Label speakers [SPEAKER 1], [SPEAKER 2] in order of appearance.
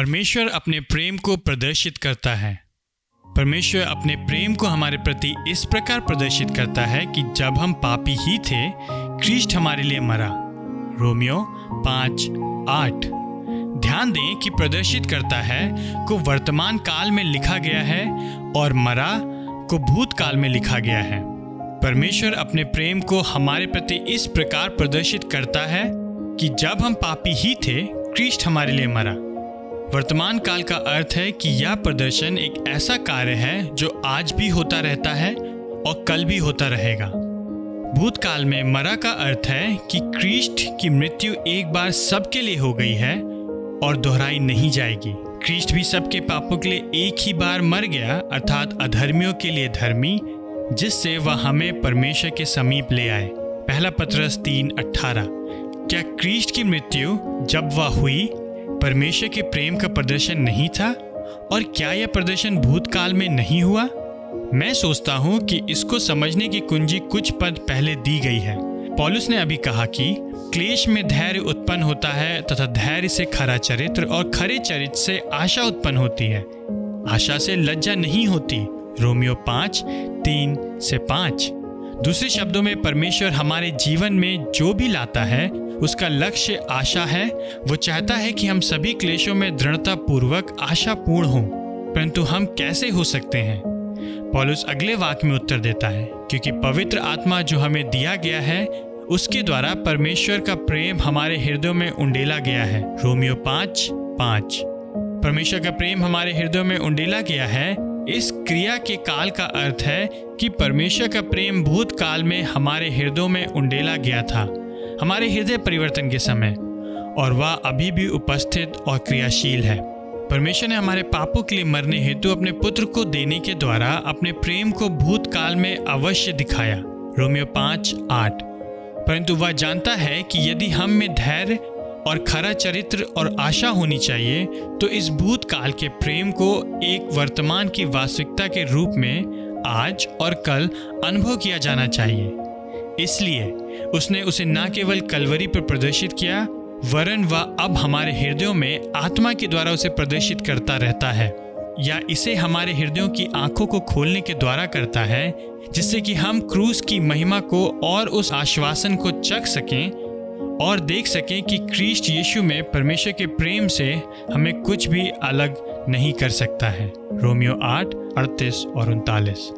[SPEAKER 1] परमेश्वर अपने प्रेम को प्रदर्शित करता है। परमेश्वर अपने प्रेम को हमारे प्रति इस प्रकार प्रदर्शित करता है कि जब हम पापी ही थे, क्रिस्ट हमारे लिए मरा। रोमियो पाँच, आठ। ध्यान दें कि प्रदर्शित करता है को वर्तमान काल में लिखा गया है और मरा को भूतकाल में लिखा गया है। परमेश्वर अपने प्रेम को हमारे प्रति इस प्रकार प्रदर्शित करता है कि जब हम पापी ही थे, क्रिस्ट हमारे लिए मरा। वर्तमान काल का अर्थ है कि यह प्रदर्शन एक ऐसा कार्य है जो आज भी होता रहता है और कल भी होता रहेगा। भूतकाल में मरा का अर्थ है कि क्रिस्ट की मृत्यु एक बार सबके लिए हो गई है और दोहराई नहीं जाएगी। क्रिस्ट भी सबके पापों के लिए एक ही बार मर गया, अर्थात अधर्मियों के लिए धर्मी, जिससे वह हमें परमेश्वर के समीप ले आए। पहला पत्रस तीन अठारह क्या क्रिस्ट की मृत्यु जब वह हुई परमेश्वर के प्रेम का प्रदर्शन नहीं था? और क्या यह प्रदर्शन भूतकाल में नहीं हुआ? मैं सोचता हूँ कि इसको समझने की कुंजी कुछ पद पहले दी गई है। पॉलुस ने अभी कहा कि क्लेश में धैर्य उत्पन्न होता है तथा धैर्य से खरा चरित्र और खरे चरित्र से आशा उत्पन्न होती है। आशा से लज्जा नहीं होती। रोमियो पाँच, तीन से पाँच। दूसरे शब्दों में, परमेश्वर हमारे जीवन में जो भी लाता है उसका लक्ष्य आशा है। वो चाहता है कि हम सभी क्लेशों में दृढ़ता पूर्वक आशा पूर्ण हों, परंतु हम कैसे हो सकते हैं? पॉलुस अगले वाक्य में उत्तर देता है, क्योंकि पवित्र आत्मा जो हमें दिया गया है, उसके द्वारा परमेश्वर का प्रेम हमारे हृदयों में उंडेला गया है। रोमियो पाँच पाँच। परमेश्वर का प्रेम हमारे हृदयों में उंडेला गया है। इस क्रिया के काल का अर्थ है कि परमेश्वर का प्रेम भूत काल में हमारे हृदयों में उंडेला गया था। हमारे हृदय परिवर्तन के समय, और वह अभी भी उपस्थित और क्रियाशील है। परमेश्वर ने हमारे पापों के लिए मरने हेतु अपने पुत्र को देने के द्वारा अपने प्रेम को भूतकाल में अवश्य दिखाया। रोमियो पाँच, आठ। परंतु वह जानता है कि यदि हम में धैर्य और खरा चरित्र और आशा होनी चाहिए तो इस भूतकाल के प्रेम को एक वर्तमान की वास्तविकता के रूप में आज और कल अनुभव किया जाना चाहिए। इसलिए उसने उसे न केवल कलवरी पर प्रदर्शित किया, वरन वह अब हमारे हृदयों में आत्मा के द्वारा उसे प्रदर्शित करता रहता है, या इसे हमारे हृदयों की आँखों को खोलने के द्वारा करता है, जिससे कि हम क्रूस की महिमा को और उस आश्वासन को चख सकें और देख सकें कि क्रिस्ट यीशु में परमेश्वर के प्रेम से हमें कुछ भी अलग नहीं कर सकता है। रोमियो आठ, अड़तीस और उनतालीस।